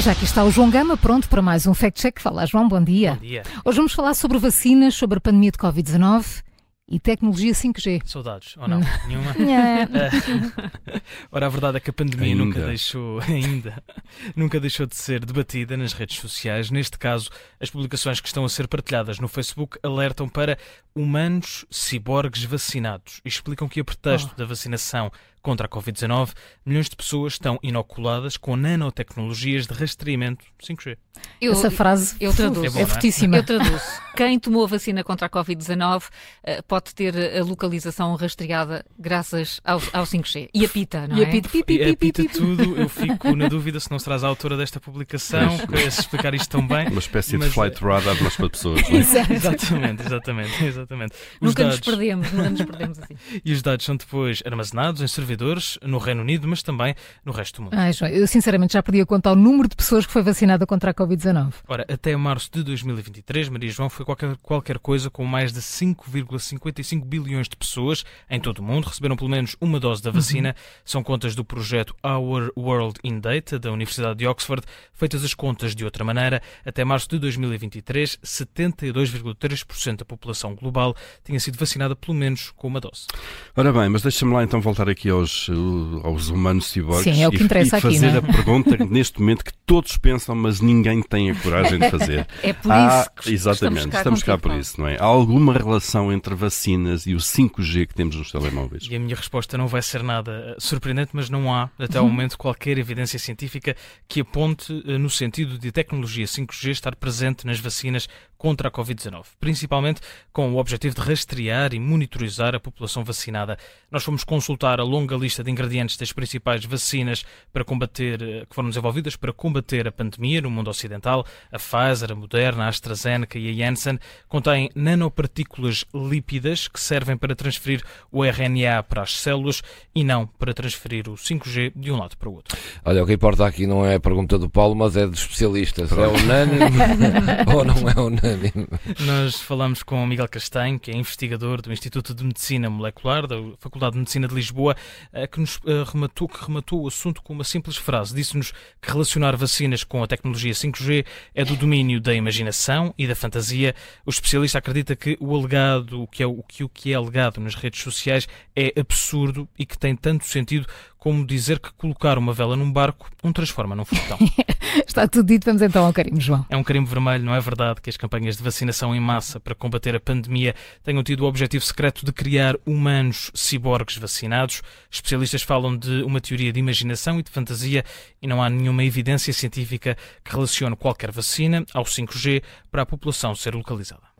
já aqui está o João Gama, pronto para mais um Fact Check. Fala, João, bom dia. Bom dia. Hoje vamos falar sobre vacinas, sobre a pandemia de Covid-19 e tecnologia 5G. Saudades, ou não? Nenhuma? Ora, a verdade é que a pandemia Ainda. nunca deixou, ainda, nunca deixou de ser debatida nas redes sociais. Neste caso, as publicações que estão a ser partilhadas no Facebook alertam para humanos ciborgues vacinados e explicam que a pretexto da vacinação contra a Covid-19, milhões de pessoas estão inoculadas com nanotecnologias de rastreamento 5G. Eu, Essa frase eu traduzo. É bom, é é? fortíssima. Eu traduzo. Quem tomou a vacina contra a Covid-19 eh, pode ter a localização rastreada graças ao, ao 5G. E apita, não E é? apita, pi, pi, E pi, pi, apita pi. tudo, eu fico na dúvida se não serás a autora desta publicação, que se explicar isto tão bem. Uma espécie Mas, de flight radar, mas para pessoas. não é? Exato. Exatamente, exatamente, exatamente. Os Nunca nos dados- perdemos, nunca nos perdemos assim. E os dados são depois armazenados em servidores no Reino Unido, mas também no resto do mundo. Ai, João, eu sinceramente já perdi a conta ao número de pessoas que foi vacinada contra a Covid-19. Ora, até março de 2023, Maria João foi qualquer, qualquer coisa com mais de 5,55 bilhões de pessoas em todo o mundo receberam pelo menos uma dose da vacina. São contas do projeto Our World in Data da Universidade de Oxford. Feitas as contas de outra maneira, até março de 2023, 72,3% da população global tinha sido vacinada pelo menos com uma dose. Ora bem, mas deixa-me lá então voltar aqui aos, uh, aos humanos ciborgues Sim, é o que e, interessa e aqui, fazer não é? a pergunta que neste momento que todos pensam, mas ninguém tem a coragem de fazer. É por Há- isso que exatamente, estamos cá, estamos cá por isso, não é? Há alguma relação entre vacinas e o 5G que temos nos telemóveis? E a minha resposta não vai ser nada eh, surpreendente, mas não há, até ao momento, qualquer evidência científica que aponte eh, no sentido de a tecnologia 5G estar presente nas vacinas contra a Covid-19, principalmente com o objetivo de rastrear e monitorizar a população vacinada. Nós fomos consultar a longa lista de ingredientes das principais vacinas para combater, eh, que foram desenvolvidas para combater a pandemia no mundo ocidental. A Pfizer, a Moderna, a AstraZeneca e a Janssen contêm nanopartículas lípidas que servem para transferir o RNA para as células e não para transferir o 5G de um lado para o outro. Olha, o que importa aqui não é a pergunta do Paulo, mas é dos especialistas. É unânime ou não é unânime? Nós falamos com o Miguel Castanho, que é investigador do Instituto de Medicina Molecular da Faculdade de Medicina de Lisboa, eh, que nos eh, rematou, que rematou o assunto com uma simples frase. Disse-nos que relacionar vacinas com a tecnologia 5G é do domínio da imaginação e da fantasia. O especialista acredita que o alegado, que é, que, o que é alegado nas redes sociais é absurdo e que tem tanto sentido como dizer que colocar uma vela num barco um transforma num foguetão. Está tudo dito, vamos então ao carimbo, João. É um carimbo vermelho, não é verdade que as campanhas de vacinação em massa para combater a pandemia tenham tido o objetivo secreto de criar humanos ciborgues vacinados. Especialistas falam de uma teoria de imaginação e de fantasia e não há nenhuma evidência científica que relacione qualquer vacina ao 5G para a população ser localizada.